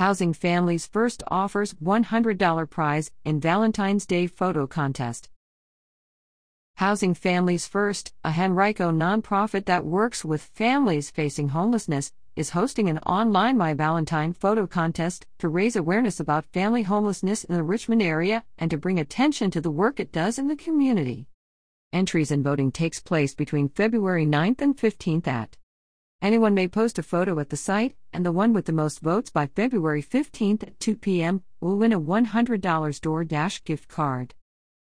Housing Families First offers $100 prize in Valentine's Day photo contest. Housing Families First, a Henrico nonprofit that works with families facing homelessness, is hosting an online My Valentine photo contest to raise awareness about family homelessness in the Richmond area and to bring attention to the work it does in the community. Entries and voting takes place between February 9th and 15th at Anyone may post a photo at the site, and the one with the most votes by February 15th at 2 p.m. will win a $100 DoorDash gift card.